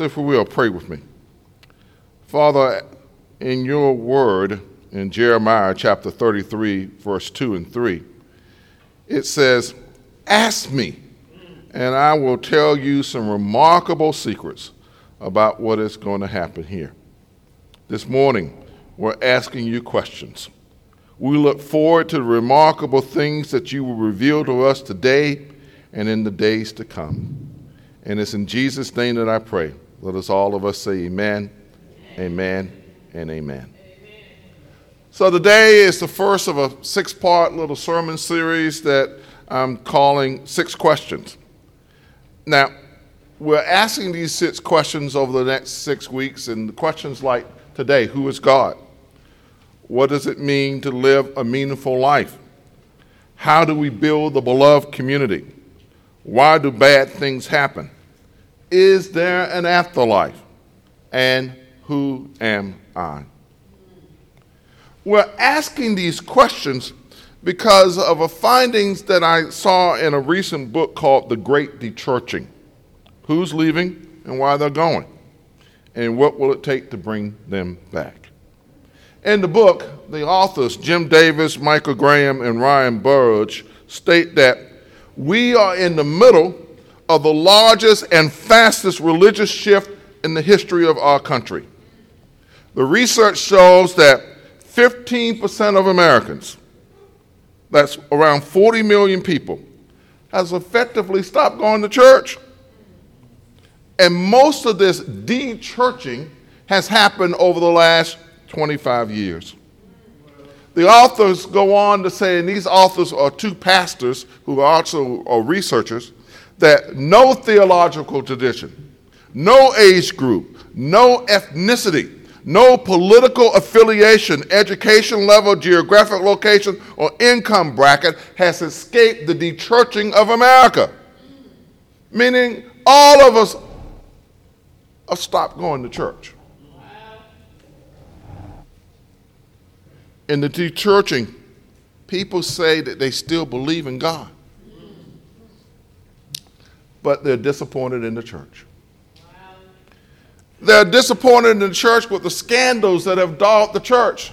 So, if we will, pray with me. Father, in your word in Jeremiah chapter 33, verse 2 and 3, it says, Ask me, and I will tell you some remarkable secrets about what is going to happen here. This morning, we're asking you questions. We look forward to the remarkable things that you will reveal to us today and in the days to come. And it's in Jesus' name that I pray. Let us all of us say amen, amen, and amen. So today is the first of a six part little sermon series that I'm calling Six Questions. Now, we're asking these six questions over the next six weeks, and the questions like today Who is God? What does it mean to live a meaningful life? How do we build the beloved community? Why do bad things happen? Is there an afterlife? And who am I? We're asking these questions because of a findings that I saw in a recent book called The Great Dechurching. Who's leaving and why they're going? And what will it take to bring them back? In the book, the authors, Jim Davis, Michael Graham, and Ryan Burge, state that we are in the middle of the largest and fastest religious shift in the history of our country. The research shows that 15% of Americans, that's around 40 million people, has effectively stopped going to church. And most of this de-churching has happened over the last 25 years. The authors go on to say, and these authors are two pastors who are also are researchers, that no theological tradition, no age group, no ethnicity, no political affiliation, education level, geographic location, or income bracket has escaped the dechurching of America. Meaning, all of us have stopped going to church. In the dechurching, people say that they still believe in God but they're disappointed in the church. They're disappointed in the church with the scandals that have dogged the church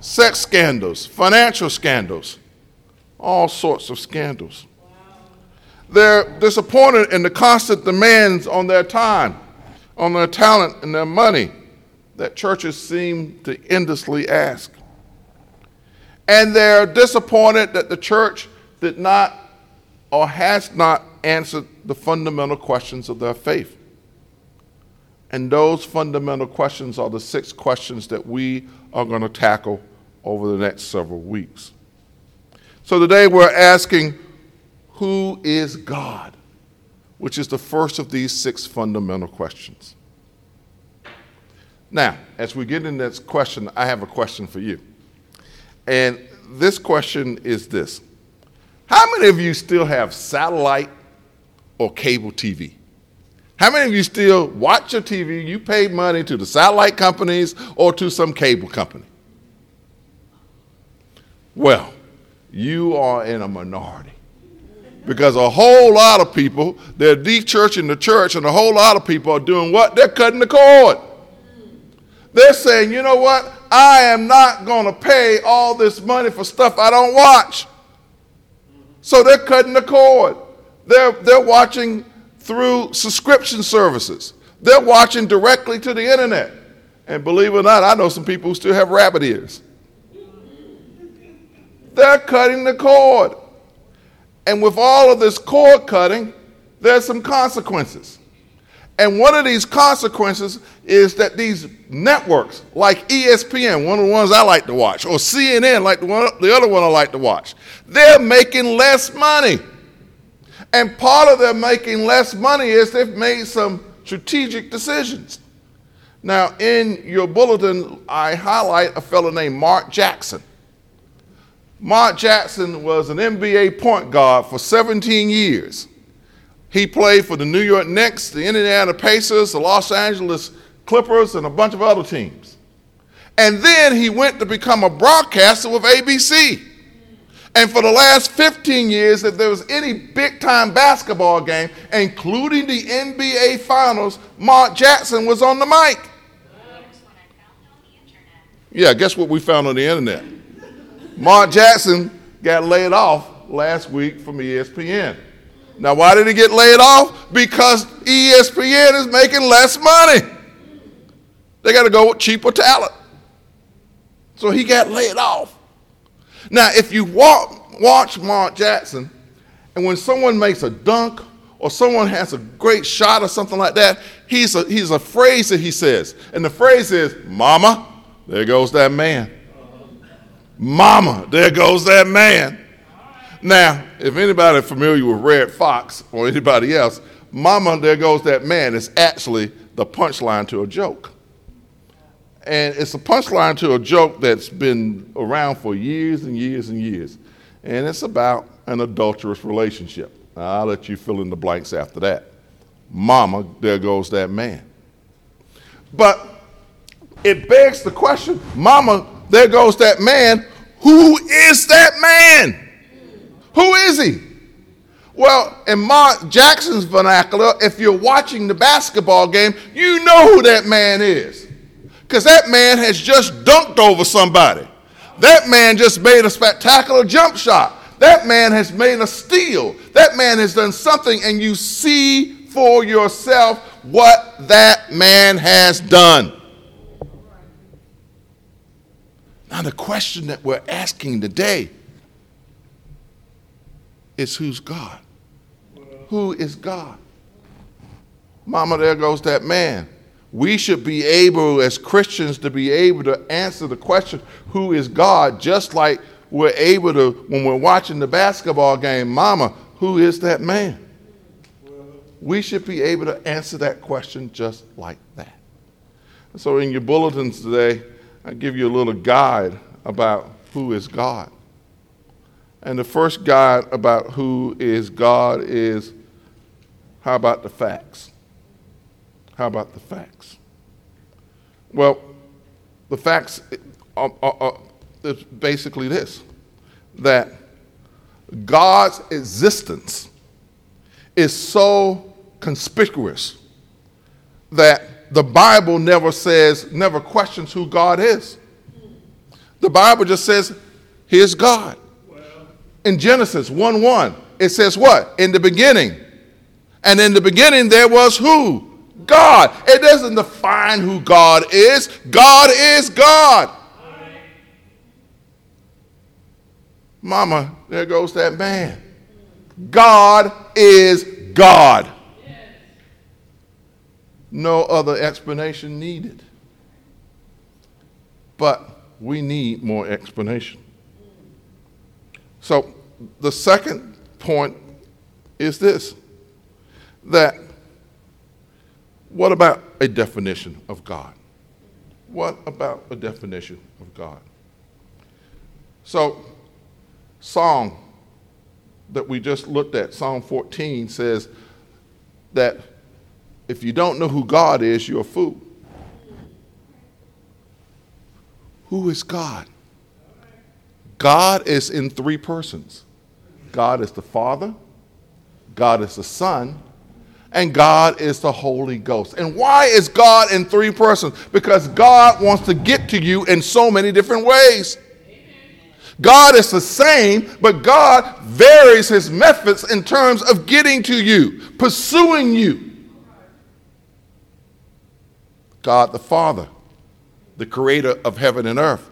sex scandals, financial scandals, all sorts of scandals. They're disappointed in the constant demands on their time, on their talent, and their money that churches seem to endlessly ask. And they're disappointed that the church did not or has not answered the fundamental questions of their faith. And those fundamental questions are the six questions that we are going to tackle over the next several weeks. So today we're asking, Who is God? Which is the first of these six fundamental questions. Now, as we get into this question, I have a question for you. And this question is this How many of you still have satellite or cable TV? How many of you still watch your TV? You pay money to the satellite companies or to some cable company? Well, you are in a minority. Because a whole lot of people, they're de-churching the church, and a whole lot of people are doing what? They're cutting the cord. They're saying, you know what? I am not going to pay all this money for stuff I don't watch. So they're cutting the cord. They're, they're watching through subscription services. They're watching directly to the internet. And believe it or not, I know some people who still have rabbit ears. They're cutting the cord. And with all of this cord cutting, there's some consequences. And one of these consequences is that these networks, like ESPN, one of the ones I like to watch, or CNN, like the, one, the other one I like to watch, they're making less money. And part of them making less money is they've made some strategic decisions. Now, in your bulletin, I highlight a fellow named Mark Jackson. Mark Jackson was an NBA point guard for 17 years. He played for the New York Knicks, the Indiana Pacers, the Los Angeles Clippers, and a bunch of other teams. And then he went to become a broadcaster with ABC. And for the last 15 years, if there was any big time basketball game, including the NBA Finals, Mark Jackson was on the mic. Yeah, guess what we found on the internet? Mark Jackson got laid off last week from ESPN. Now, why did he get laid off? Because ESPN is making less money. They got to go with cheaper talent. So he got laid off. Now, if you walk, watch Mark Jackson, and when someone makes a dunk or someone has a great shot or something like that, he's a, he's a phrase that he says. And the phrase is, Mama, there goes that man. Mama, there goes that man. Now, if anybody familiar with Redd Foxx or anybody else, Mama, there goes that man is actually the punchline to a joke. And it's a punchline to a joke that's been around for years and years and years. And it's about an adulterous relationship. I'll let you fill in the blanks after that. Mama, there goes that man. But it begs the question Mama, there goes that man. Who is that man? Who is he? Well, in Mark Jackson's vernacular, if you're watching the basketball game, you know who that man is because that man has just dunked over somebody. That man just made a spectacular jump shot. That man has made a steal. That man has done something, and you see for yourself what that man has done. Now, the question that we're asking today is who's God? Who is God? Mama, there goes that man we should be able, as Christians, to be able to answer the question, who is God, just like we're able to, when we're watching the basketball game, Mama, who is that man? We should be able to answer that question just like that. So, in your bulletins today, I give you a little guide about who is God. And the first guide about who is God is how about the facts? How about the facts? Well, the facts are, are, are is basically this that God's existence is so conspicuous that the Bible never says, never questions who God is. The Bible just says, Here's God. In Genesis 1 1, it says what? In the beginning. And in the beginning there was who? God. It doesn't define who God is. God is God. Mama, there goes that man. God is God. No other explanation needed. But we need more explanation. So, the second point is this that what about a definition of God? What about a definition of God? So, Psalm that we just looked at, Psalm 14, says that if you don't know who God is, you're a fool. Who is God? God is in three persons God is the Father, God is the Son, and God is the Holy Ghost. And why is God in three persons? Because God wants to get to you in so many different ways. God is the same, but God varies his methods in terms of getting to you, pursuing you. God the Father, the creator of heaven and earth.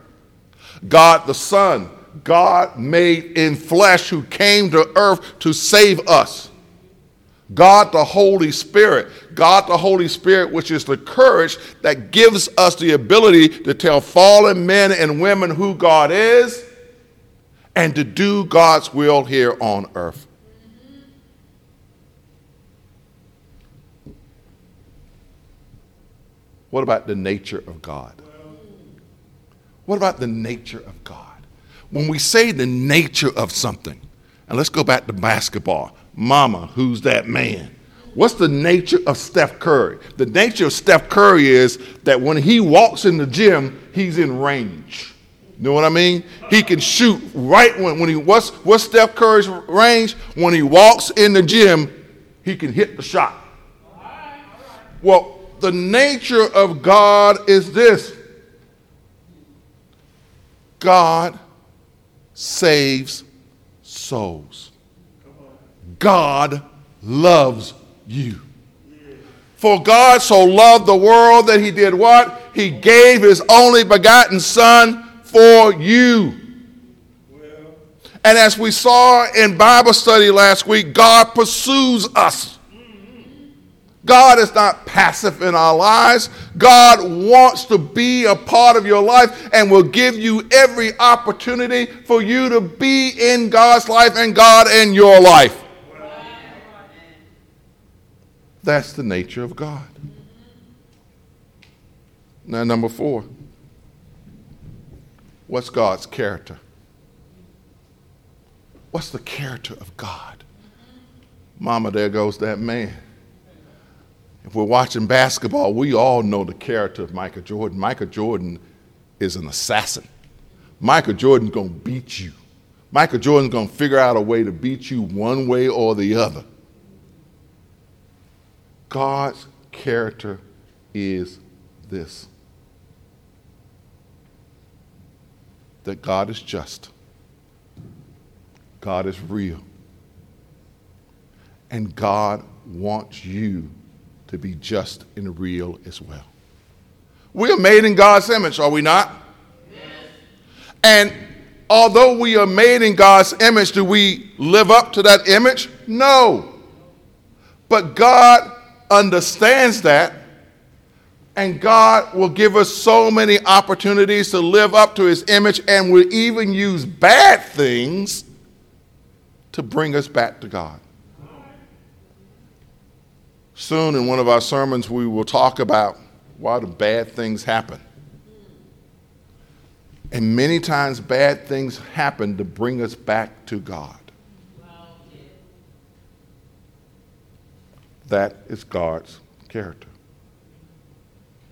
God the Son, God made in flesh who came to earth to save us. God the Holy Spirit. God the Holy Spirit, which is the courage that gives us the ability to tell fallen men and women who God is and to do God's will here on earth. What about the nature of God? What about the nature of God? When we say the nature of something, and let's go back to basketball. Mama, who's that man? What's the nature of Steph Curry? The nature of Steph Curry is that when he walks in the gym, he's in range. You know what I mean? He can shoot right when, when he what's what's Steph Curry's range? When he walks in the gym, he can hit the shot. Well, the nature of God is this. God saves souls. God loves you. For God so loved the world that he did what? He gave his only begotten Son for you. And as we saw in Bible study last week, God pursues us. God is not passive in our lives. God wants to be a part of your life and will give you every opportunity for you to be in God's life and God in your life. That's the nature of God. Now, number four. What's God's character? What's the character of God? Mama, there goes that man. If we're watching basketball, we all know the character of Michael Jordan. Michael Jordan is an assassin. Michael Jordan's to beat you. Michael Jordan's to figure out a way to beat you one way or the other. God's character is this that God is just, God is real, and God wants you to be just and real as well. We are made in God's image, are we not? And although we are made in God's image, do we live up to that image? No. But God understands that and God will give us so many opportunities to live up to his image and will even use bad things to bring us back to God. Soon in one of our sermons, we will talk about why do bad things happen. And many times, bad things happen to bring us back to God. That is God's character.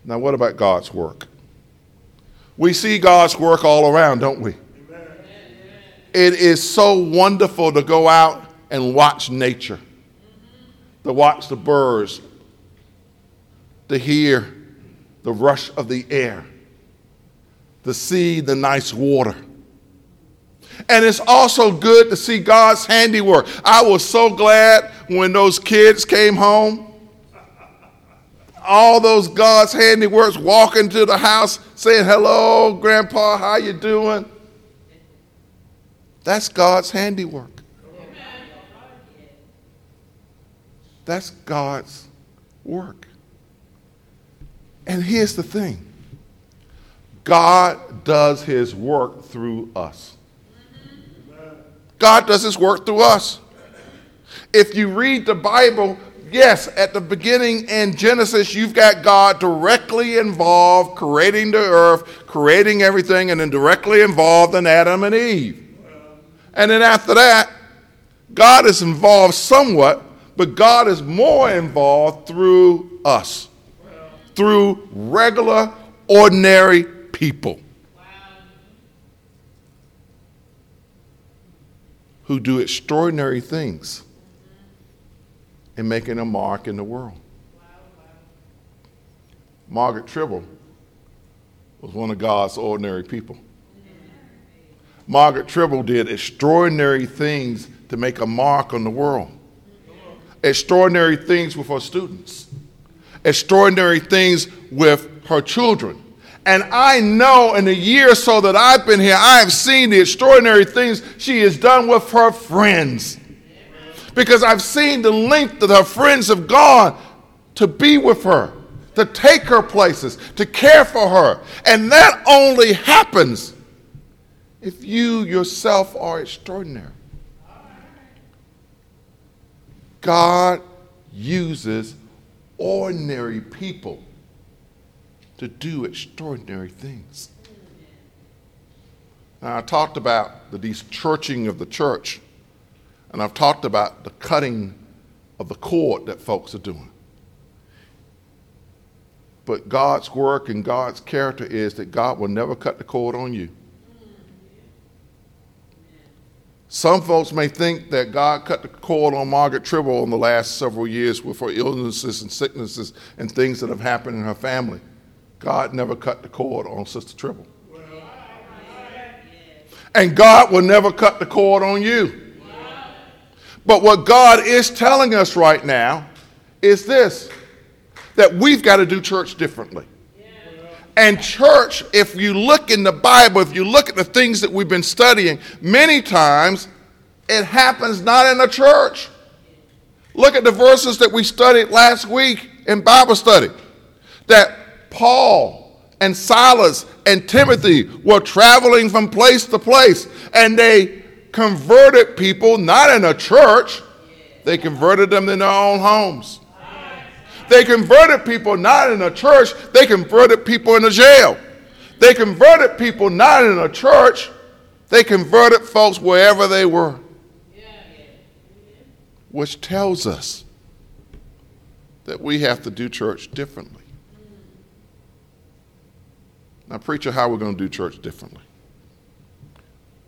Now, what about God's work? We see God's work all around, don't we? It is so wonderful to go out and watch nature, to watch the birds, to hear the rush of the air, to see the nice water. And it's also good to see God's handiwork. I was so glad when those kids came home all those God's handiworks walking to the house saying, hello, grandpa, how you doing? That's God's handiwork. That's God's work. And here's the thing God does his work through us. God does his work through us. If you read the Bible, yes, at the beginning in Genesis, you've got God directly involved, creating the earth, creating everything, and then directly involved in Adam and Eve. And then after that, God is involved somewhat, but God is more involved through us, through regular, ordinary people. Who do extraordinary things and making a mark in the world. Margaret Tribble was one of God's ordinary people. Margaret Tribble did extraordinary things to make a mark on the world. Extraordinary things with her students. Extraordinary things with her children. And I know in the year or so that I've been here, I have seen the extraordinary things she has done with her friends because I've seen the length that her friends have gone to be with her, to take her places, to care for her. And that only happens if you yourself are extraordinary. God uses ordinary people to do extraordinary things. Now, I talked about the churching of the church. And I've talked about the cutting of the cord that folks are doing. But God's work and God's character is that God will never cut the cord on you. Some folks may think that God cut the cord on Margaret Tribble in the last several years with her illnesses and sicknesses and things that have happened in her family. God never cut the cord on Sister Tribble. And God will never cut the cord on you. But what God is telling us right now is this that we've got to do church differently. And church, if you look in the Bible, if you look at the things that we've been studying, many times it happens not in a church. Look at the verses that we studied last week in Bible study. That Paul and Silas and Timothy were traveling from place to place, and they converted people not in a church, they converted them in their own homes. They converted people not in a church, they converted people in a jail. They converted people not in a church, they converted folks wherever they were. Which tells us that we have to do church differently. Now, preacher, how are we going to do church differently?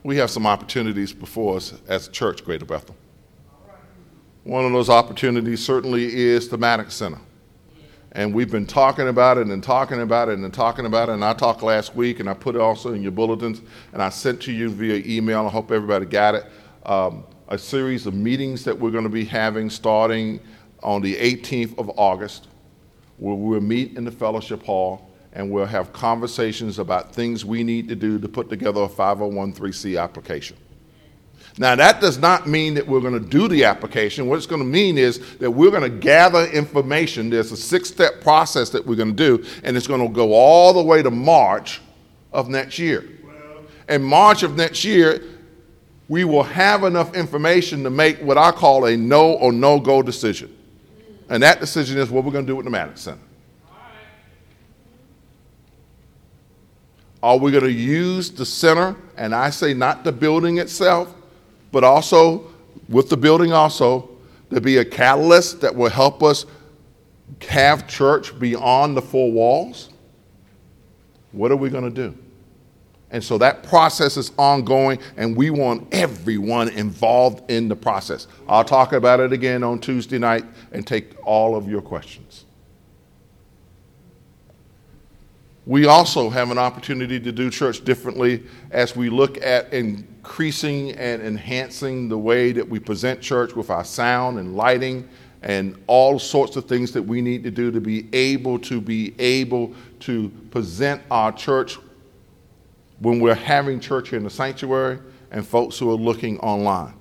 We have some opportunities before us as a church, Greater Bethel. One of those opportunities certainly is the Maddox Center. And we've been talking about it and talking about it and talking about it. And I talked last week and I put it also in your bulletins and I sent to you via email. I hope everybody got it. Um, a series of meetings that we're going to be having starting on the 18th of August, where we'll meet in the fellowship hall and we'll have conversations about things we need to do to put together a 5013C application. Now, that does not mean that we're going to do the application. What it's going to mean is that we're going to gather information. There's a six step process that we're going to do, and it's going to go all the way to March of next year. In March of next year, we will have enough information to make what I call a no or no go decision. And that decision is what we're going to do with the Maddox Center. Are we going to use the center, and I say not the building itself, but also with the building also to be a catalyst that will help us have church beyond the four walls? What are we going to do? And so that process is ongoing, and we want everyone involved in the process. I'll talk about it again on Tuesday night and take all of your questions. We also have an opportunity to do church differently as we look at increasing and enhancing the way that we present church with our sound and lighting and all sorts of things that we need to do to be able to be able to present our church when we're having church in the sanctuary and folks who are looking online.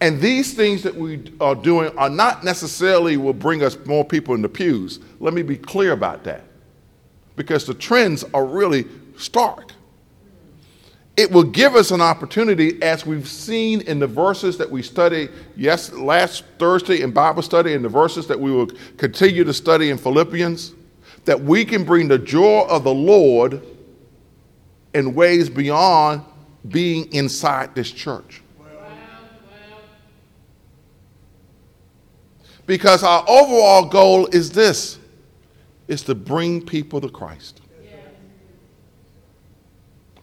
And these things that we are doing are not necessarily will bring us more people in the pews. Let me be clear about that. Because the trends are really stark. It will give us an opportunity, as we've seen in the verses that we studied yes, last Thursday in Bible study, and the verses that we will continue to study in Philippians, that we can bring the joy of the Lord in ways beyond being inside this church. Because our overall goal is this is to bring people to Christ.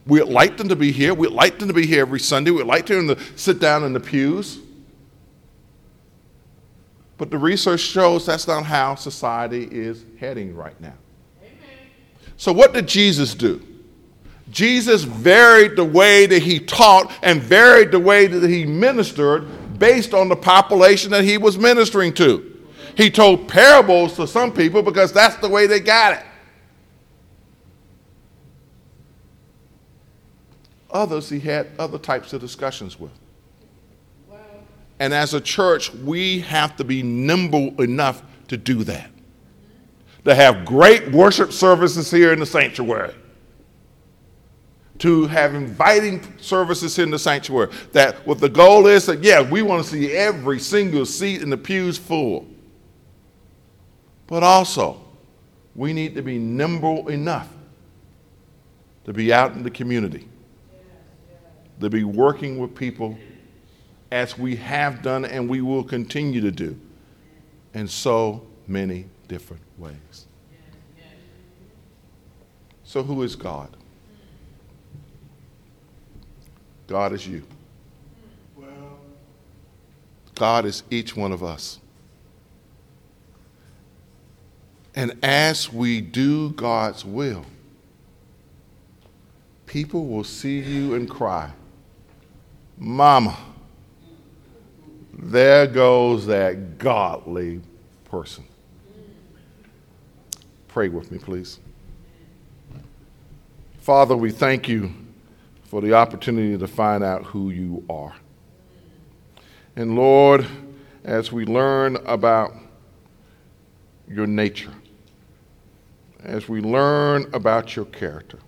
We'd like them to be here. We'd like them to be here every Sunday. We'd like them to sit down in the pews. But the research shows that's not how society is heading right now. Amen. So, what did Jesus do? Jesus varied the way that he taught and varied the way that he ministered based on the population that he was ministering to. He told parables to some people because that's the way they got it. Others he had other types of discussions with. And as a church, we have to be nimble enough to do that. To have great worship services here in the sanctuary to have inviting services in the sanctuary. That what the goal is that, yeah, we want to see every single seat in the pews full. But also, we need to be nimble enough to be out in the community, to be working with people as we have done and we will continue to do in so many different ways. So, who is God? God is you. God is each one of us. And as we do God's will, people will see you and cry, Mama, there goes that godly person. Pray with me, please. Father, we thank you for the opportunity to find out who you are. And Lord, as we learn about your nature, as we learn about your character,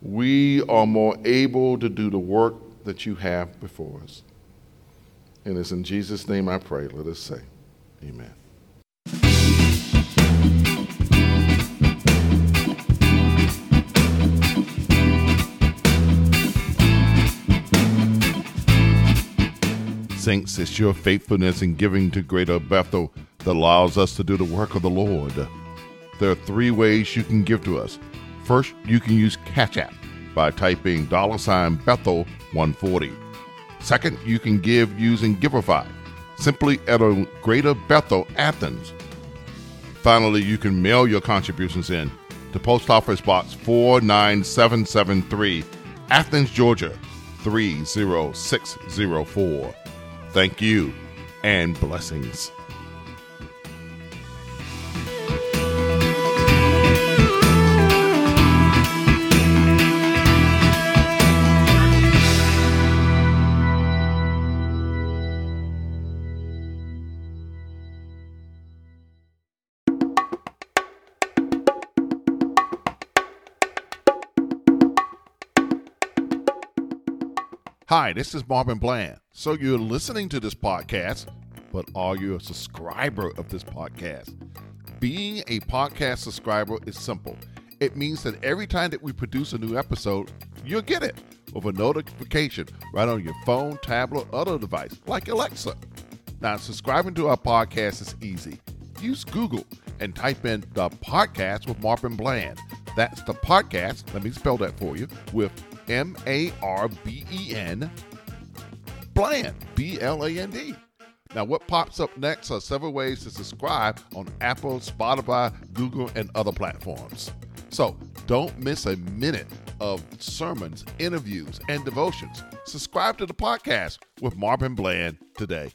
we are more able to do the work that you have before us. And it's in Jesus' name I pray. Let us say, Amen. Saints, it's your faithfulness in giving to Greater Bethel that allows us to do the work of the Lord. There are three ways you can give to us. First, you can use Cash App by typing dollar sign Bethel 140. Second, you can give using Givelify, simply at a Greater Bethel, Athens. Finally, you can mail your contributions in to Post Office Box 49773, Athens, Georgia 30604. Thank you and blessings. Hi, this is Marben Bland. So you're listening to this podcast, but are you a subscriber of this podcast? Being a podcast subscriber is simple. It means that every time that we produce a new episode, you'll get it with a notification right on your phone, tablet, or other device, like Alexa. Now, subscribing to our podcast is easy. Use Google and type in the podcast with Marben Bland. That's the podcast, let me spell that for you, with M A R B E N, Bland, B L A N D. Now, what pops up next are several ways to subscribe on Apple, Spotify, Google, and other platforms. So don't miss a minute of sermons, interviews, and devotions. Subscribe to the podcast with Marben Bland today.